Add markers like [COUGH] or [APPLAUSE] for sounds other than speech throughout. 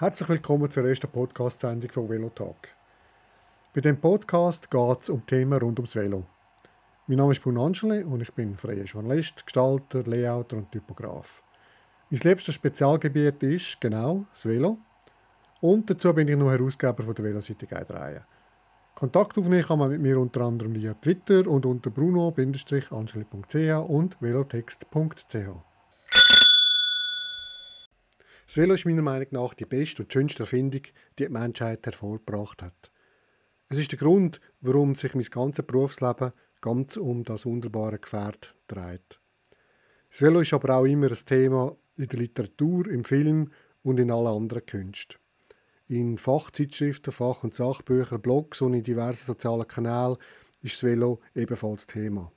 Herzlich willkommen zur ersten Podcast-Sendung von Velotalk. Bei dem Podcast geht es um Themen rund ums Velo. Mein Name ist Bruno Angeli und ich bin freier Journalist, Gestalter, Layouter und Typograf. Mein liebstes Spezialgebiet ist genau das Velo. Und dazu bin ich noch Herausgeber von der Velocity Guide Reihe. Kontakt aufnehmen kann man mit mir unter anderem via Twitter und unter bruno-angeli.ch und velotext.ch. Das Velo ist meiner Meinung nach die beste und schönste Erfindung, die die Menschheit hervorgebracht hat. Es ist der Grund, warum sich mein ganzes Berufsleben ganz um das wunderbare Gefährt dreht. Das Velo ist aber auch immer ein Thema in der Literatur, im Film und in allen anderen Künsten. In Fachzeitschriften, Fach- und Sachbüchern, Blogs und in diversen sozialen Kanälen ist das Velo ebenfalls Thema.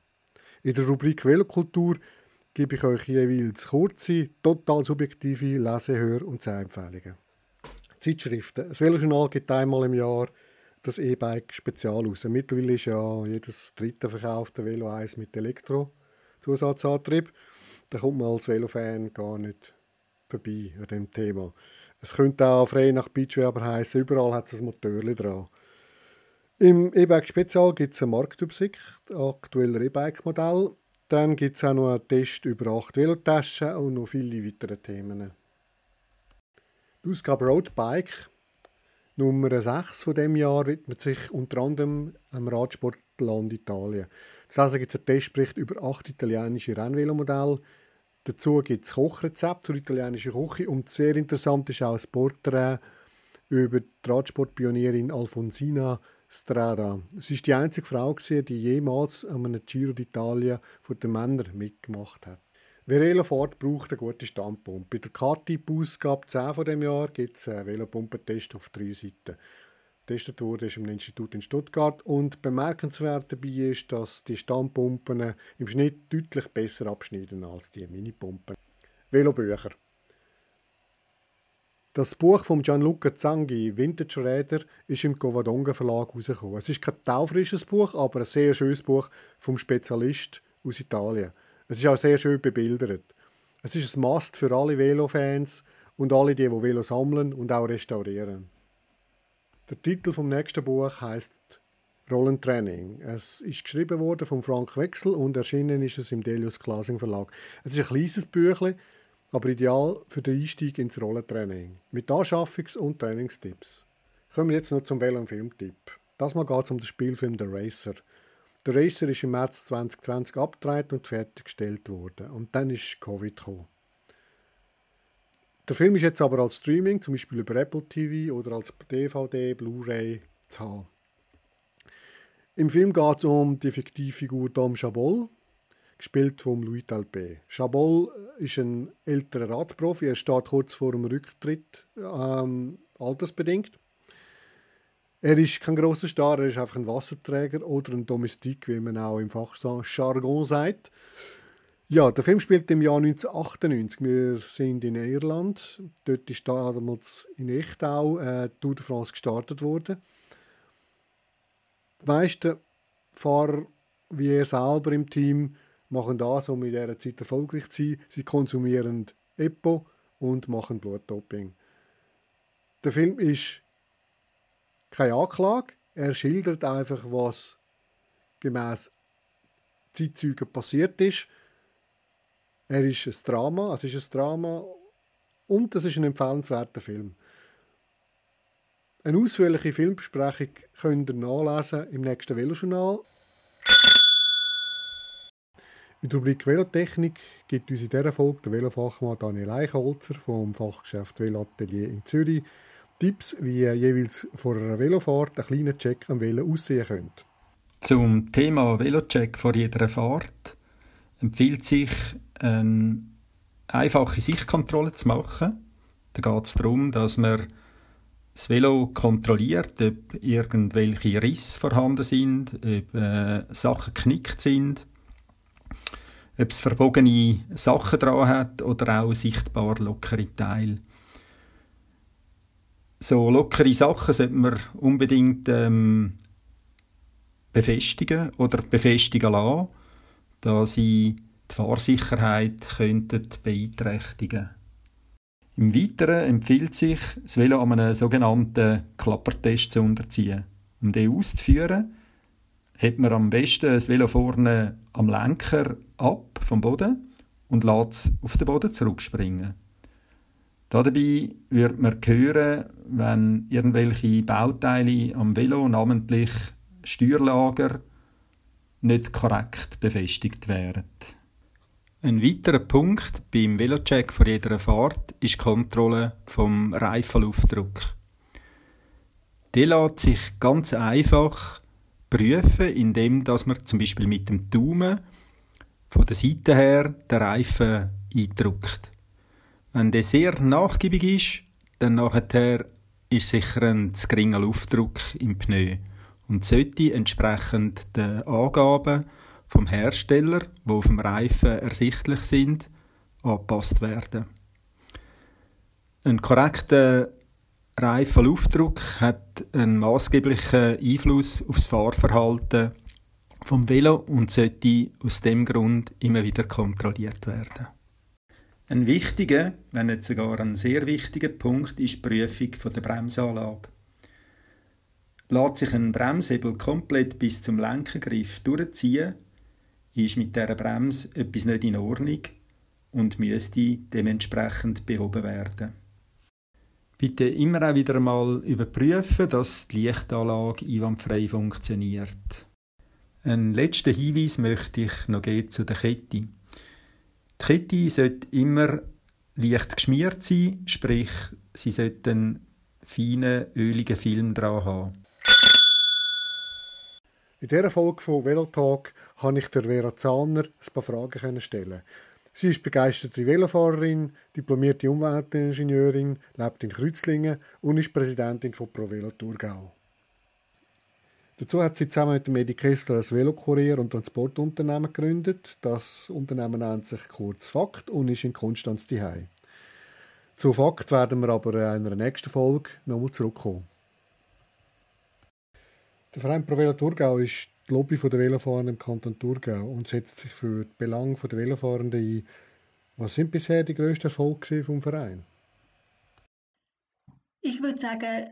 In der Rubrik Velokultur gebe ich euch jeweils kurze, total subjektive Lese-, Hör- und Sehempfehlungen. Zeitschriften. Das Velojournal gibt einmal im Jahr das E-Bike-Spezial raus. Mittlerweile ist ja jedes dritte verkaufte Velo eins mit Elektro-Zusatzantrieb. Da kommt man als Velofan gar nicht vorbei an dem Thema. Es könnte auch frei nach Beachweber heißen, überall hat es ein Motor dran. Im E-Bike-Spezial gibt es eine Marktübersicht aktueller E-Bike-Modelle. Dann gibt es auch noch einen Test über acht Velotaschen und noch viele weitere Themen. Die Ausgabe Roadbike Nummer 6 von dem Jahr widmet sich unter anderem am Radsportland Italien. Zuerst gibt es einen Testbericht über acht italienische Rennvelomodelle. Dazu gibt es Kochrezept zur italienischen Küche und sehr interessant ist auch ein Porträt über die Radsportpionierin Alfonsina Strada. Sie ist die einzige Frau, die jemals an einem Giro d'Italia von den Männern mitgemacht hat. Wer Velo fährt, braucht eine gute Standpumpe. Bei der K-Typ-Ausgabe 10 von dem Jahr gibt es einen Velopumpentest auf drei Seiten. Getestet wurde ist im Institut in Stuttgart und bemerkenswert dabei ist, dass die Standpumpen im Schnitt deutlich besser abschneiden als die Minipumpen. Velobücher. Das Buch von Gianluca Zangi, Vintage Räder, ist im Covadonga Verlag herausgekommen. Es ist kein taufrisches Buch, aber ein sehr schönes Buch vom Spezialist aus Italien. Es ist auch sehr schön bebildert. Es ist ein Must für alle Velofans und alle, die, die Velo sammeln und auch restaurieren. Der Titel vom nächsten Buch heißt Rollentraining. Es ist geschrieben worden von Frank Wechsel und erschienen ist es im Delius Glasing Verlag. Es ist ein kleines Büchlein, aber ideal für den Einstieg ins Rollentraining. Mit Anschaffungs- und Trainingstipps. Kommen wir jetzt noch zum Velo- und Filmtipp. Das Mal geht es um den Spielfilm The Racer. Der Racer ist im März 2020 abgedreht und fertiggestellt worden. Und dann ist Covid gekommen. Der Film ist jetzt aber als Streaming, zum Beispiel über Apple TV oder als DVD, Blu-ray zu haben. Im Film geht es um die fiktive Figur Dom Chabol, gespielt von Louis Talpé. Chabol ist ein älterer Radprofi, er steht kurz vor dem Rücktritt, ähm, altersbedingt. Er ist kein großer Star, er ist einfach ein Wasserträger oder ein Domestik, wie man auch im Fachjargon sagt. Ja, der Film spielt im Jahr 1998. Wir sind in Irland. Dort ist damals in Echtau äh, Tour de France gestartet worden. Die meisten Fahrer, wie er selber im Team, machen das, um in dieser Zeit erfolgreich zu sein. Sie konsumieren EPO und machen Blutdoping. Der Film ist keine Anklage. Er schildert einfach, was gemäß Zeitzeugen passiert ist. Er ist ein Drama, es ist ein Drama und es ist ein empfehlenswerter Film. Eine ausführliche Filmbesprechung könnt ihr nachlesen im nächsten Velojournal. In der Rubrik Velotechnik gibt uns in dieser Folge der Velofachmann Daniel Eichholzer vom Fachgeschäft Veloatelier in Zürich Tipps, wie jeweils vor einer Velofahrt ein kleiner Check am Velo aussehen könnte. Zum Thema Velocheck vor jeder Fahrt empfiehlt sich, eine einfache Sichtkontrolle zu machen. Da geht es darum, dass man das Velo kontrolliert, ob irgendwelche Risse vorhanden sind, ob äh, Sachen geknickt sind, ob es verbogene Sachen dran hat oder auch sichtbar lockere Teile so lockere Sachen sollte man unbedingt ähm, befestigen oder befestigen lassen, da sie die Fahrsicherheit könnten beeinträchtigen Im Weiteren empfiehlt sich, das Velo an einem sogenannten Klappertest zu unterziehen. Um den auszuführen, hat man am besten das Velo vorne am Lenker ab vom Boden und lässt es auf den Boden zurückspringen. Dabei wird man hören, wenn irgendwelche Bauteile am Velo, namentlich Steuerlager, nicht korrekt befestigt werden. Ein weiterer Punkt beim Velocheck vor jeder Fahrt ist die Kontrolle vom Reifenluftdruck. Der lässt sich ganz einfach prüfen, indem dass man zum Beispiel mit dem Daumen von der Seite her den Reifen eindrückt. Wenn der sehr nachgiebig ist, dann nachher ist sicher ein zu geringer Luftdruck im Pneu und sollte entsprechend den Angaben vom Hersteller, die auf dem Reifen ersichtlich sind, angepasst werden. Ein korrekter Reifenluftdruck hat einen maßgeblichen Einfluss auf das Fahrverhalten vom Velo und sollte aus dem Grund immer wieder kontrolliert werden. Ein wichtiger, wenn nicht sogar ein sehr wichtiger Punkt ist die Prüfung der Bremsanlage. Lässt sich ein Bremshebel komplett bis zum Lenkengriff durchziehen, ist mit der Bremse etwas nicht in Ordnung und müsste dementsprechend behoben werden. Bitte immer auch wieder mal überprüfen, dass die Lichtanlage einwandfrei funktioniert. Ein letzter Hinweis möchte ich noch geben zu der Kette. Die Kette sollte immer leicht geschmiert sein, sprich, sie sollte einen feinen, öligen Film dran haben. In dieser Folge von Velotalk habe ich der Vera Zahner ein paar Fragen stellen. Sie ist begeisterte Velofahrerin, diplomierte Umweltingenieurin, lebt in Kreuzlingen und ist Präsidentin von ProVelo Thurgau. Dazu hat sie zusammen mit dem Edi Kessler ein Velokurier- und Transportunternehmen gegründet. Das Unternehmen nennt sich kurz Fakt und ist in Konstanz diehei. Zu Fakt werden wir aber in einer nächsten Folge nochmal zurückkommen. Der Verein Pro Velo Thurgau ist die Lobby der Velofahrenden im Kanton Thurgau und setzt sich für die Belange der Velofahrenden ein. Was sind bisher die grössten Erfolge vom Verein? Ich würde sagen,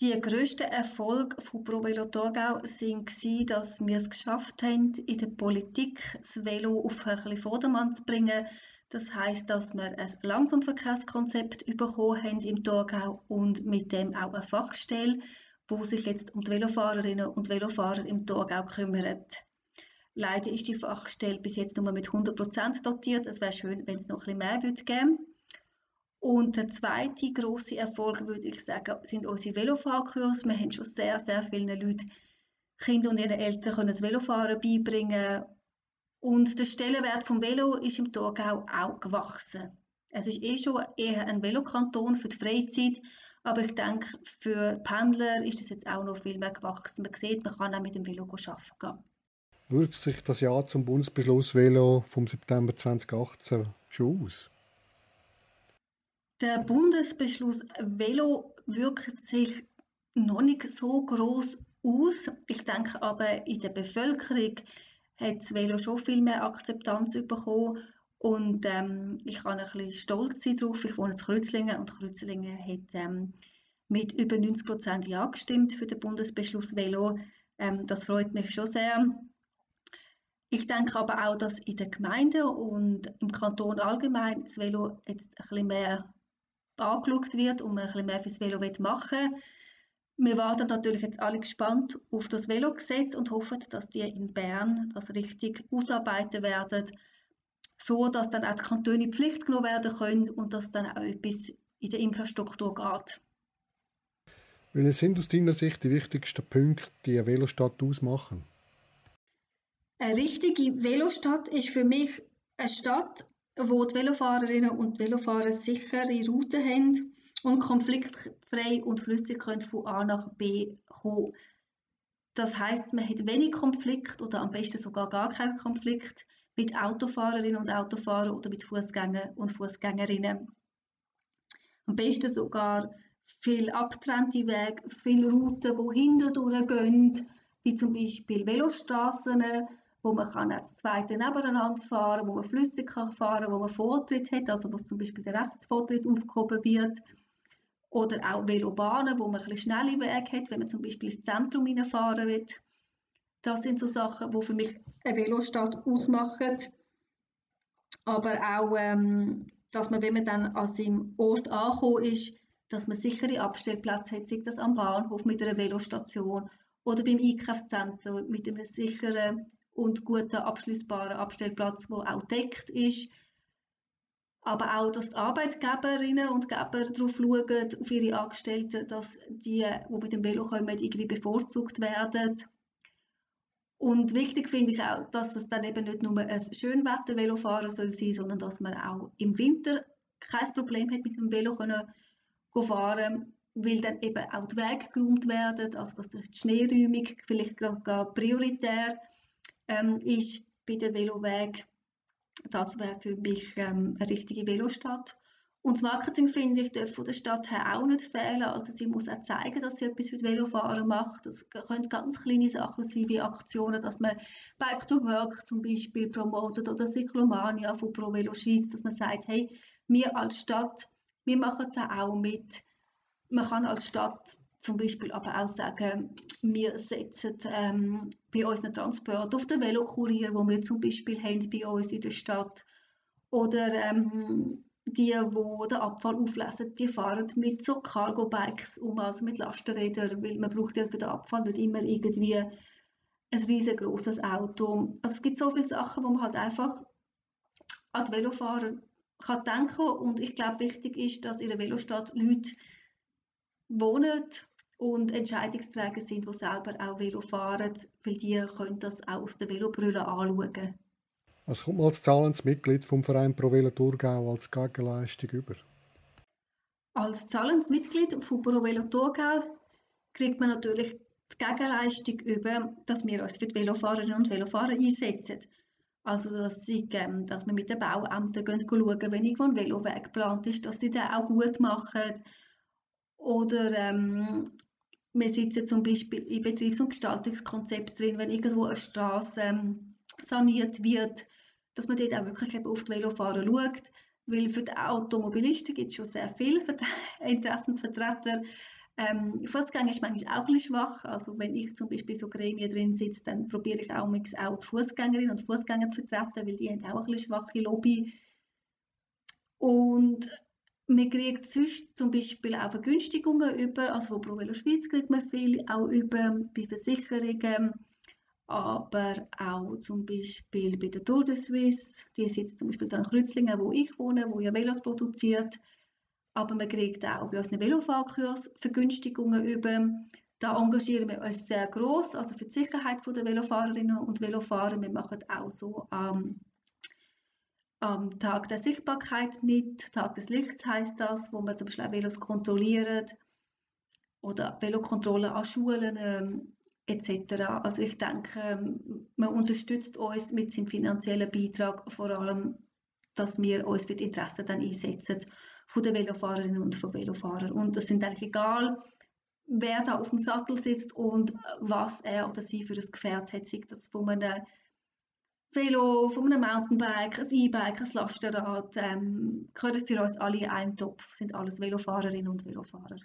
die grössten Erfolge von Pro Velo Thurgau sind, dass wir es geschafft haben, in der Politik das Velo auf ein bisschen Vordermann zu bringen. Das heißt, dass wir ein Langsamverkehrskonzept bekommen haben im Thurgau und mit dem auch eine Fachstelle wo sich jetzt um die Velofahrerinnen und Velofahrer im Thurgau kümmert. Leider ist die Fachstelle bis jetzt nur mit 100% dotiert. Es wäre schön, wenn es noch ein bisschen mehr würde geben. Und der zweite große Erfolg, würde ich sagen, sind unsere Velofahrkurse. Wir haben schon sehr, sehr vielen Leuten, Kinder und ihre Eltern können das Velofahren beibringen. Und der Stellenwert vom Velo ist im Thurgau auch gewachsen. Es ist eh schon eher ein Velokanton für die Freizeit, aber ich denke, für Pendler ist das jetzt auch noch viel mehr gewachsen. Man sieht, man kann auch mit dem Velo arbeiten Wirkt sich das Jahr zum Bundesbeschluss Velo vom September 2018 schon aus? Der Bundesbeschluss Velo wirkt sich noch nicht so groß aus. Ich denke aber, in der Bevölkerung hat das Velo schon viel mehr Akzeptanz bekommen und ähm, ich kann ein bisschen stolz sein darauf. Ich wohne in Kreuzlingen und Kreuzlingen hat ähm, mit über 90 Prozent Ja gestimmt für den Bundesbeschluss Velo. Ähm, das freut mich schon sehr. Ich denke aber auch, dass in den Gemeinden und im Kanton allgemein das Velo jetzt ein bisschen mehr angeschaut wird und man ein bisschen mehr fürs Velo machen will. Wir warten natürlich jetzt alle gespannt auf das Velogesetz und hoffen, dass die in Bern das richtig ausarbeiten werden so dass dann auch die Kantone in Pflicht genommen werden können und dass dann auch etwas in der Infrastruktur geht. Welche sind aus deiner Sicht die wichtigsten Punkte, die eine Velostadt ausmachen? Eine richtige Velostadt ist für mich eine Stadt, wo die Velofahrerinnen und Velofahrer sichere Routen haben und konfliktfrei und flüssig können von A nach B kommen. Das heißt, man hat wenig Konflikt oder am besten sogar gar keinen Konflikt mit Autofahrerinnen und Autofahrern oder mit Fußgängern und Fußgängerinnen. Am besten sogar viel abgetrennte Wege, viele Routen, die hindurch gehen, wie zum Beispiel Velostraßen, wo man kann als zweite nebeneinander fahren, wo man flüssig kann fahren, wo man Vortritt hat, also wo zum Beispiel der Rechtsvortritt aufgehoben wird. Oder auch Velobahnen, wo man ein bisschen schnelle Wege hat, wenn man zum Beispiel ins Zentrum hineinfahren will. Das sind so Sachen, die für mich eine Velostadt ausmachen. Aber auch, ähm, dass man, wenn man dann an seinem Ort angekommen ist, dass man sichere Abstellplätze hat, sei das am Bahnhof mit einer Velostation oder beim Einkaufszentrum mit einem sicheren und guten abschließbaren Abstellplatz, der auch deckt ist. Aber auch, dass die Arbeitgeberinnen und Geber darauf schauen, auf ihre Angestellten, dass die, die mit dem Velo kommen, irgendwie bevorzugt werden. Und wichtig finde ich auch, dass es dann eben nicht nur ein Schönwetter-Velofahren soll sein, sondern dass man auch im Winter kein Problem hat, mit dem Velo können fahren weil dann eben auch die Wege geräumt werden, also dass die Schneeräumung vielleicht gerade prioritär ähm, ist bei den Velowegen. Das wäre für mich ähm, eine richtige Velostadt. Und das Marketing, finde ich, darf von der Stadt her auch nicht fehlen. Also sie muss auch zeigen, dass sie etwas die Velofahren macht. Das können ganz kleine Sachen sein, wie Aktionen, dass man Bike to Work zum Beispiel promotet oder Cyclomania von Pro Velo Schweiz, dass man sagt, hey, wir als Stadt, wir machen da auch mit. Man kann als Stadt zum Beispiel aber auch sagen, wir setzen ähm, bei unseren Transport auf den Velokurier, wo wir zum Beispiel haben bei uns in der Stadt. Oder ähm, die, die den Abfall auflesen, die fahren mit so Cargo-Bikes um, also mit Lastenrädern, weil man braucht ja für den Abfall nicht immer irgendwie ein riesengroßes Auto. Also es gibt so viele Sachen, wo man halt einfach an die Velofahrer kann denken und ich glaube, wichtig ist, dass in der Velostadt Leute wohnen und Entscheidungsträger sind, die selber auch Velo fahren, weil die können das auch aus der Velobrille anschauen. Was kommt man als zahlendes Mitglied vom Verein Pro Velo Thurgau als Gegenleistung über? Als zahlendes Mitglied von Pro Velo Thurgau kriegt man natürlich die Gegenleistung über, dass wir uns für die Velofahrerinnen und Velofahrer einsetzen. Also, dass, sie, ähm, dass wir mit den Bauämtern gehen, schauen, wenn irgendwo ein Veloweg geplant ist, dass sie den auch gut machen. Oder ähm, wir sitzen zum Beispiel im Betriebs- und Gestaltungskonzept drin, wenn irgendwo eine Straße ähm, saniert wird, dass man dort auch wirklich eben auf die Velofahrer schaut. Weil für die Automobilisten gibt es schon sehr viele [LAUGHS] Interessensvertreter. Ähm, Fußgänger ist manchmal auch ein schwach. Also wenn ich zum Beispiel so Gremien drin sitze, dann probiere ich auch, auch die Fußgängerinnen und Fußgänger zu vertreten, weil die haben auch ein schwache Lobby. Und man kriegt sonst zum Beispiel auch Vergünstigungen über, also von ProVelo Schweiz kriegt man viel, auch über bei Versicherungen, aber auch zum Beispiel bei der Tour de Suisse, die sitzt zum Beispiel in Kreuzlingen, wo ich wohne, wo ja Velos produziert, aber man kriegt auch bei unseren Velofahrkurs Vergünstigungen über. Da engagieren wir uns sehr groß, also für die Sicherheit der Velofahrerinnen und Velofahrer. Wir machen auch so ähm, am Tag der Sichtbarkeit mit. Tag des Lichts heißt das, wo man zum Beispiel auch Velos kontrolliert oder Velokontrolle an Schulen ähm, etc. Also ich denke, ähm, man unterstützt uns mit seinem finanziellen Beitrag vor allem, dass wir uns für die Interessen dann einsetzen von den Velofahrerinnen und von Velofahrern. Und das sind eigentlich egal, wer da auf dem Sattel sitzt und was er oder sie für ein Gefährt hat, sei das von einem Velo, von einem Mountainbike, ein E-Bike, ein Lastenrad, ähm, gehören für uns alle in einen Topf, sind alles Velofahrerinnen und Velofahrer.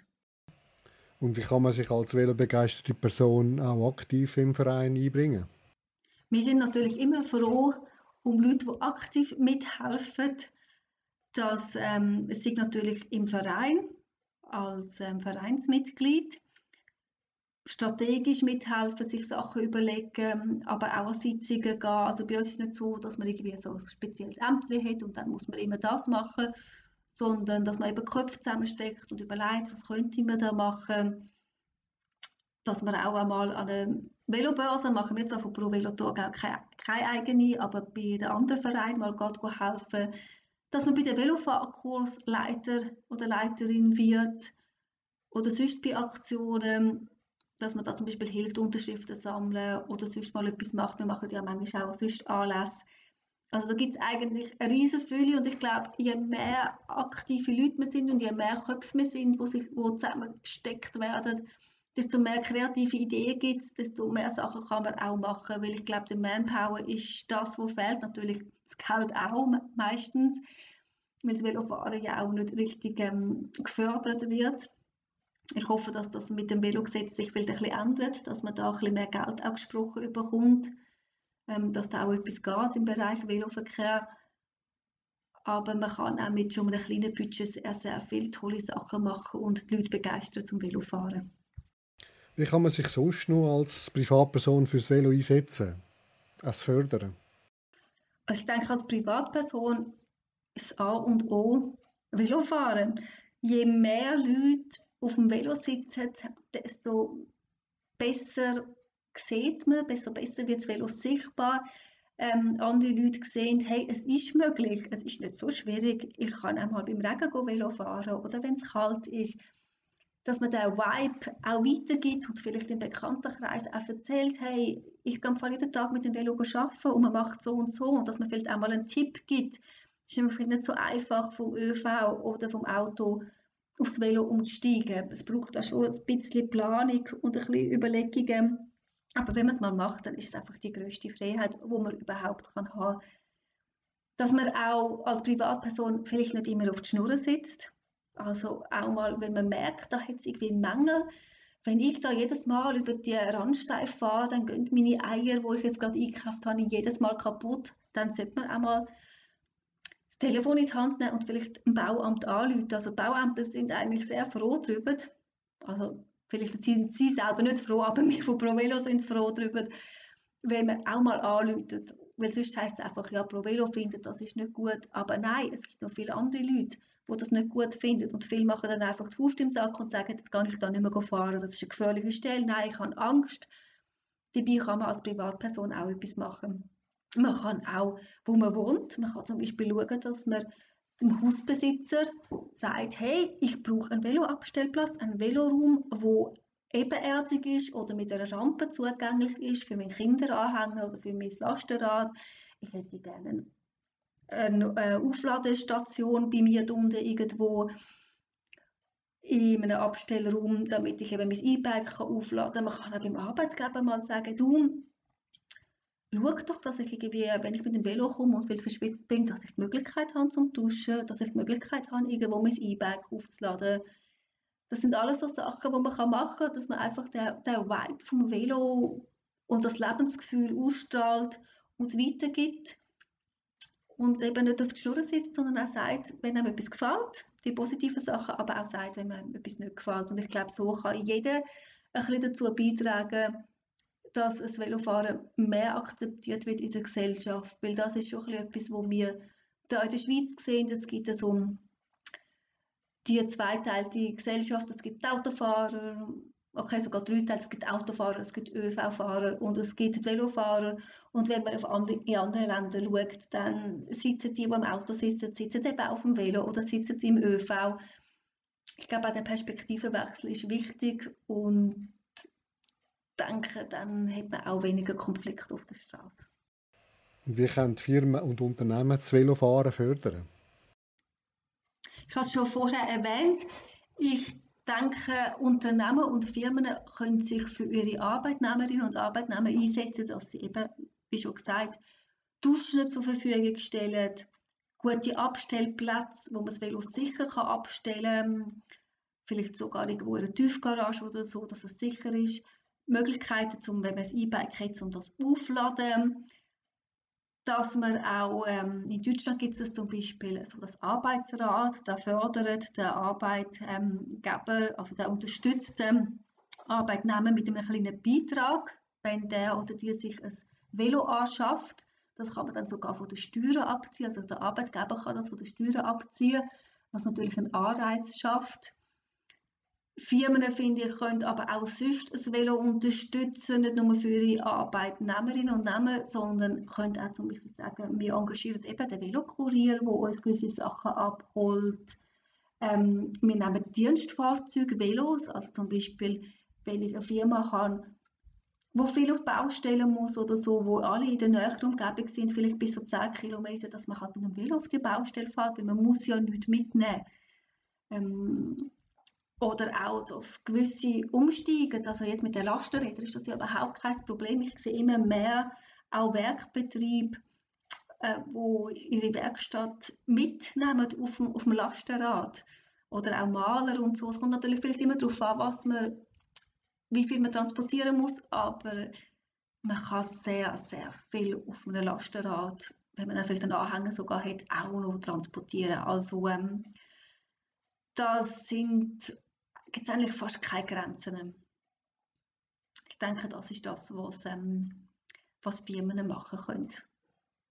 Und wie kann man sich als velobegeisterte Person auch aktiv im Verein einbringen? Wir sind natürlich immer froh um Leute, die aktiv mithelfen. Das ähm, sind natürlich im Verein als ähm, Vereinsmitglied strategisch mithelfen, sich Sachen überlegen, aber auch an Sitzungen gehen. Also bei uns ist es nicht so, dass man irgendwie so ein spezielles Ämtchen hat und dann muss man immer das machen, sondern dass man eben Köpfe zusammensteckt und überlegt, was könnte man da machen. Dass man auch einmal an einer Velobörse, machen wir zwar von Pro Velo Thurgau keine, keine eigene, aber bei den anderen Vereinen mal geht helfen, dass man bei den Velofahrkursleiter oder Leiterin wird oder sonst bei Aktionen dass man da zum Beispiel hilft, Unterschriften sammeln oder sonst mal etwas macht. Wir machen ja manchmal auch sonst Anlässe. Also da gibt es eigentlich eine riesige Fülle und ich glaube, je mehr aktive Leute wir sind und je mehr Köpfe wir sind, wo, sich, wo zusammengesteckt werden, desto mehr kreative Ideen gibt es, desto mehr Sachen kann man auch machen, weil ich glaube, der Manpower ist das, was fehlt, natürlich das Geld auch meistens, weil das Velofahren ja auch nicht richtig ähm, gefördert wird. Ich hoffe, dass das mit dem Velogesetz sich vielleicht ein bisschen ändert, dass man da ein bisschen mehr Geld auch gesprochen bekommt, ähm, dass da auch etwas geht im Bereich Veloverkehr. Aber man kann auch mit schon einem kleinen Budget sehr, sehr viele tolle Sachen machen und die Leute begeistern zum Velofahren. Wie kann man sich sonst noch als Privatperson fürs Velo einsetzen? Es fördern? Also ich denke, als Privatperson ist A und O Velofahren. Je mehr Leute auf dem Velo sitzen, desto besser sieht man, desto besser wird das Velo sichtbar. Ähm, andere Leute sehen, hey, es ist möglich, es ist nicht so schwierig, ich kann einmal beim Regen Velo fahren oder wenn es kalt ist dass man den Vibe auch weitergibt und vielleicht im Bekanntenkreis auch erzählt, hey, ich gehe jeden Tag mit dem Velo arbeiten und man macht so und so und dass man vielleicht auch mal einen Tipp gibt. Es ist vielleicht nicht so einfach vom ÖV oder vom Auto aufs Velo umzusteigen. Es braucht auch schon ein bisschen Planung und ein bisschen Überlegungen. Aber wenn man es mal macht, dann ist es einfach die größte Freiheit, wo man überhaupt kann haben. Dass man auch als Privatperson vielleicht nicht immer auf die Schnur sitzt, also auch mal, wenn man merkt, da hat es irgendwie einen Mängel. Wenn ich da jedes Mal über die Randsteine fahre, dann gehen meine Eier, die ich jetzt gerade eingekauft habe, jedes Mal kaputt. Dann sollte man auch mal das Telefon in die Hand nehmen und vielleicht ein Bauamt anrufen. Also Bauämter sind eigentlich sehr froh darüber. Also vielleicht sind sie selber nicht froh, aber wir von ProVelo sind froh darüber, wenn man auch mal anruft. Weil sonst heisst es einfach, ja, ProVelo findet, das ist nicht gut. Aber nein, es gibt noch viele andere Leute, die das nicht gut finden. Und viele machen dann einfach die Faust im Sack und sagen, jetzt kann ich da nicht mehr fahren, das ist eine gefährliche Stelle, nein, ich habe Angst. Dabei kann man als Privatperson auch etwas machen. Man kann auch, wo man wohnt, man kann zum Beispiel schauen, dass man dem Hausbesitzer sagt, hey, ich brauche einen Veloabstellplatz, einen Veloraum, wo ebenerdig ist oder mit einer Rampe zugänglich ist für meinen Kinderanhänger oder für mein Lastenrad. Ich hätte gerne eine äh, Aufladestation bei mir unten irgendwo in einem Abstellraum, damit ich eben mein E-Bike aufladen kann. Man kann auch beim Arbeitsgeber mal sagen, du, schau doch, dass ich irgendwie, wenn ich mit dem Velo komme und viel verschwitzt bin, dass ich die Möglichkeit habe zum Duschen, dass ich die Möglichkeit habe, irgendwo mein E-Bike aufzuladen. Das sind alles so Sachen, die man machen kann, dass man einfach den, den Vibe vom Velo und das Lebensgefühl ausstrahlt und weitergibt und eben nicht auf die Schnur sitzt, sondern auch sagt, wenn einem etwas gefällt, die positiven Sachen, aber auch sagt, wenn einem etwas nicht gefällt. Und ich glaube, so kann jeder ein bisschen dazu beitragen, dass das Velofahren mehr akzeptiert wird in der Gesellschaft, weil das ist schon etwas, wo wir da in der Schweiz sehen, es gibt so die zweiteilte Gesellschaft, es gibt Autofahrer okay, sogar drei Teile. Es gibt Autofahrer, es gibt ÖV-Fahrer und es gibt Velofahrer. Und wenn man auf andere, in andere Länder schaut, dann sitzen die, die im Auto sitzen, sitzen eben auf dem Velo oder sitzen im ÖV. Ich glaube, auch der Perspektivenwechsel ist wichtig und denke, dann hat man auch weniger Konflikte auf der Straße. Wie können Firmen und Unternehmen das Velofahren fördern? Ich habe es schon vorher erwähnt. Ich denke, Unternehmen und Firmen können sich für ihre Arbeitnehmerinnen und Arbeitnehmer einsetzen, dass sie eben, wie schon gesagt, Duschen zur Verfügung stellen, gute Abstellplätze, wo man das Velo sicher kann abstellen kann, vielleicht sogar irgendwo in einer Tiefgarage oder so, dass es sicher ist. Möglichkeiten, um, wenn man ein E-Bike hat, um das aufzuladen dass man auch, ähm, in Deutschland gibt es zum Beispiel so das Arbeitsrat, der fördert den Arbeitgeber, also der unterstützt den Arbeitnehmer mit einem kleinen Beitrag, wenn der oder die sich ein Velo anschafft. Das kann man dann sogar von den Steuern abziehen, also der Arbeitgeber kann das von den Steuern abziehen, was natürlich einen Anreiz schafft. Firmen, finde ich, können aber auch sonst das Velo unterstützen, nicht nur für ihre Arbeitnehmerinnen und Nehmer, sondern können auch zum Beispiel sagen, wir engagieren eben den Velokurier, der uns gewisse Sachen abholt. Ähm, wir nehmen Dienstfahrzeuge, Velos, also zum Beispiel, wenn ich eine Firma habe, wo viel auf Baustellen muss oder so, wo alle in der näheren Umgebung sind, vielleicht bis zu 10 Kilometer, dass man halt mit dem Velo auf die Baustelle fährt, weil man muss ja nichts mitnehmen. Ähm, Oder auch das gewisse Umsteigen, also jetzt mit den Lastenrädern ist das ja überhaupt kein Problem. Ich sehe immer mehr auch Werkbetriebe, äh, wo ihre Werkstatt mitnehmen auf dem, auf dem Lastenrad. Oder auch Maler und so. Es kommt natürlich vielleicht immer darauf an, was man, wie viel man transportieren muss, aber man kann sehr, sehr viel auf einem Lastenrad, wenn man dann vielleicht einen Anhänger sogar hat, auch noch transportieren. Also ähm, das sind gibt es eigentlich fast keine Grenzen. Ich denke, das ist das, was, ähm, was Firmen machen können.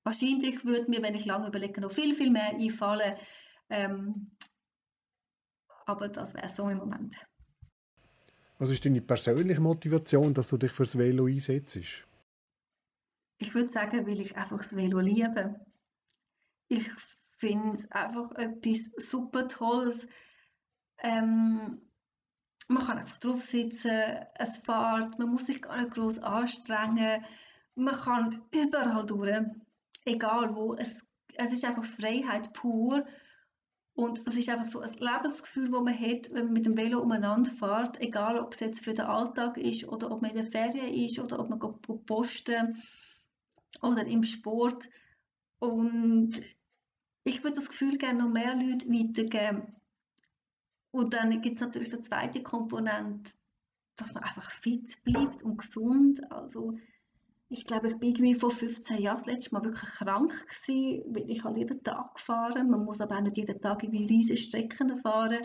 Wahrscheinlich würde mir, wenn ich lange überlege, noch viel, viel mehr einfallen. Ähm, aber das wäre so im Moment. Was ist deine persönliche Motivation, dass du dich fürs Velo einsetzt? Ich würde sagen, weil ich einfach das Velo liebe. Ich finde es einfach etwas super Tolles. Ähm, man kann einfach drauf sitzen, es fährt, man muss sich gar nicht groß anstrengen, man kann überall durch, egal wo. Es, es ist einfach Freiheit pur und es ist einfach so ein Lebensgefühl, das man hat, wenn man mit dem Velo umeinander fährt, egal ob es jetzt für den Alltag ist oder ob man in der Ferien ist oder ob man posten oder im Sport. Und ich würde das Gefühl gerne noch mehr Leute weitergeben und dann gibt es natürlich die zweite Komponente, dass man einfach fit bleibt und gesund. Also ich glaube, ich bin irgendwie vor 15 Jahren das letzte Mal wirklich krank gewesen, weil ich halt jeden Tag gefahren. Man muss aber auch nicht jeden Tag irgendwie riesige Strecken fahren.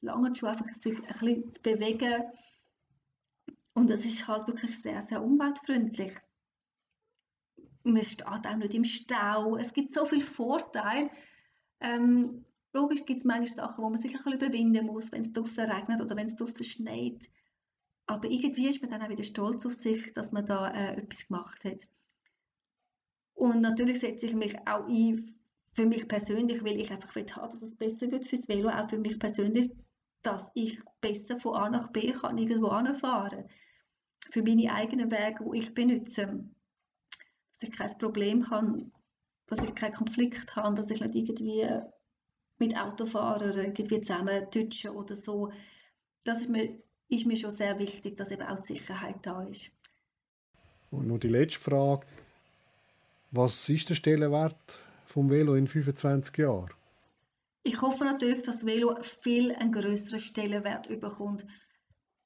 Lange schon einfach sich ein bisschen zu bewegen. Und es ist halt wirklich sehr, sehr umweltfreundlich. Man steht auch nicht im Stau. Es gibt so viele Vorteile. Ähm, Logisch gibt es manchmal Sachen, wo man sich ein bisschen überwinden muss, wenn es draußen regnet oder wenn es draußen schneit. Aber irgendwie ist man dann auch wieder stolz auf sich, dass man da äh, etwas gemacht hat. Und natürlich setze ich mich auch ein für mich persönlich, weil ich einfach will dass es besser wird fürs Velo, auch für mich persönlich, dass ich besser von A nach B kann irgendwo anfahren. Für meine eigenen Wege, die ich benutze. Dass ich kein Problem habe, dass ich keinen Konflikt habe, dass ich nicht irgendwie mit Autofahrern irgendwie zusammen tutschen oder so. Das ist mir, ist mir schon sehr wichtig, dass eben auch die Sicherheit da ist. Und noch die letzte Frage. Was ist der Stellenwert vom Velo in 25 Jahren? Ich hoffe natürlich, dass das Velo viel einen größeren Stellenwert bekommt.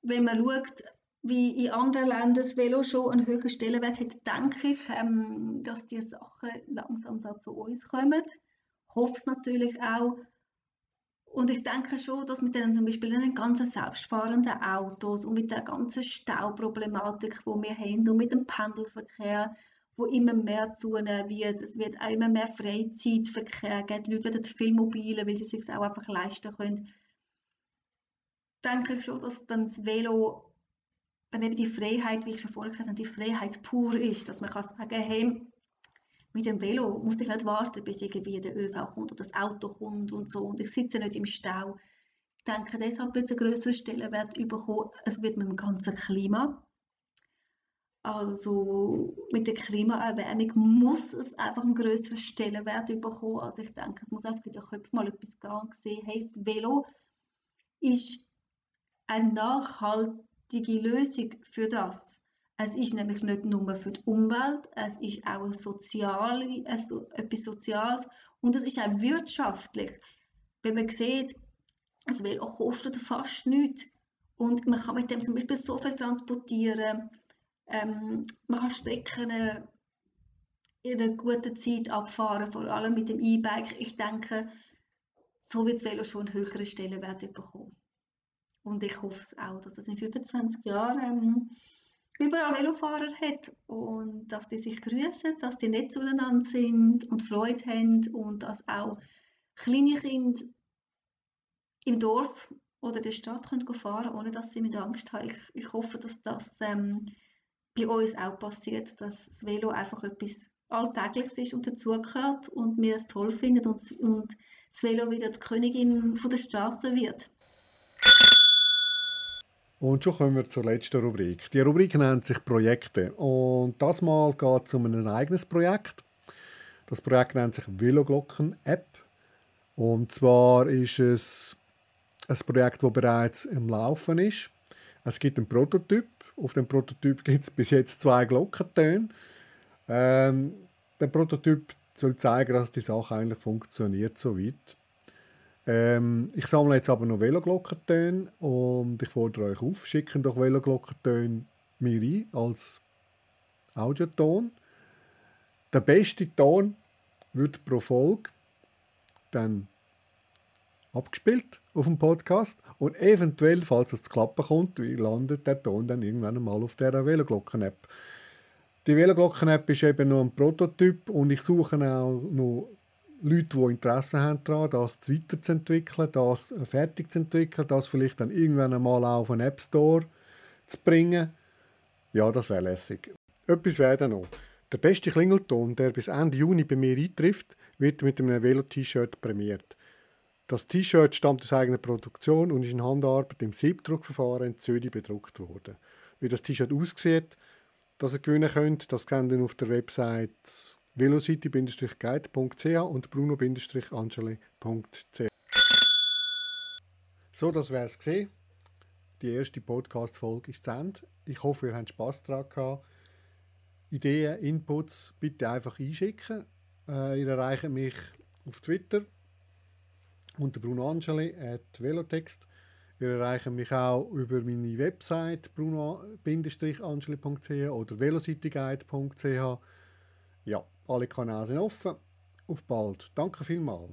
Wenn man schaut, wie in anderen Ländern das Velo schon einen höheren Stellenwert hat, denke ich, ähm, dass die Sachen langsam da zu uns kommen hoffe es natürlich auch. Und ich denke schon, dass mit den zum Beispiel den ganzen selbstfahrenden Autos und mit der ganzen Stauproblematik, die wir haben und mit dem Pendelverkehr, wo immer mehr zunehmen wird, es wird auch immer mehr Freizeitverkehr geben, die Leute werden viel mobiler, weil sie es sich auch einfach leisten können. Denke ich schon, dass dann das Velo, wenn eben die Freiheit, wie ich schon vorher gesagt habe, die Freiheit pur ist, dass man kann sagen, hey, mit dem Velo muss ich nicht warten, bis irgendwie der ÖV kommt oder das Auto kommt und so und ich sitze nicht im Stau. Ich denke, deshalb wird es einen größeren Stellenwert bekommen. Es wird mit dem ganzen Klima. Also mit der Klimaerwärmung muss es einfach einen größeren Stellenwert bekommen. Also ich denke, es muss einfach in den Köpfen mal etwas gehen sehen, hey, das Velo ist eine nachhaltige Lösung für das. Es ist nämlich nicht nur für die Umwelt, es ist auch sozial, also etwas Soziales und es ist auch wirtschaftlich. Wenn man sieht, es Velo kostet fast nichts und man kann mit dem zum Beispiel so viel transportieren, ähm, man kann Strecken in einer guten Zeit abfahren, vor allem mit dem E-Bike. Ich denke, so wird das Velo schon einen höheren Stellenwert bekommen. Und ich hoffe es auch, dass es in 25 Jahren ähm, überall Velofahrer hat und dass die sich grüßen, dass die nett zueinander sind und Freude haben und dass auch kleine Kinder im Dorf oder der Stadt können fahren ohne dass sie mit Angst haben. Ich, ich hoffe, dass das ähm, bei uns auch passiert, dass das Velo einfach etwas Alltägliches ist und dazugehört und wir es toll finden und, und das Velo wieder die Königin von der Straße wird. Und schon kommen wir zur letzten Rubrik. Die Rubrik nennt sich Projekte. Und das Mal geht es um ein eigenes Projekt. Das Projekt nennt sich Veloglocken App. Und zwar ist es ein Projekt, das bereits im Laufen ist. Es gibt einen Prototyp. Auf dem Prototyp [LAUGHS] gibt es bis jetzt zwei Glockentöne. Ähm, der Prototyp soll zeigen, dass die Sache eigentlich funktioniert soweit. Ähm, ich sammle jetzt aber noch Veloglockentöne und ich fordere euch auf, schicken doch Veloglockentöne mir ein als Audioton. Der beste Ton wird pro Folge dann abgespielt auf dem Podcast und eventuell, falls es zu klappen kommt, landet der Ton dann irgendwann einmal auf der Veloglocken-App. Die Veloglocken-App ist eben nur ein Prototyp und ich suche auch noch Leute, die Interesse haben daran, das weiterzuentwickeln, das fertig zu entwickeln, das vielleicht dann irgendwann einmal auf einen App Store zu bringen. Ja, das wäre lässig. Etwas wäre dann noch. Der beste Klingelton, der bis Ende Juni bei mir eintrifft, wird mit einem Velo-T-Shirt prämiert. Das T-Shirt stammt aus eigener Produktion und ist in Handarbeit im Siebdruckverfahren in Zürich bedruckt worden. Wie das T-Shirt aussieht, das ihr gewinnen könnt, das könnt ihr auf der Website velocity-guide.ch und bruno-angeli.ch. So, das wäre es. Die erste Podcast-Folge ist zu Ende. Ich hoffe, ihr habt Spass daran gehabt. Ideen, Inputs bitte einfach einschicken. Äh, ihr erreicht mich auf Twitter unter Bruno Angeli at Velotext. Ihr erreicht mich auch über meine Website bruno-angeli.ch oder velocityguide.ch. Ja, alle Kanäle sind offen. Auf bald. Danke vielmals.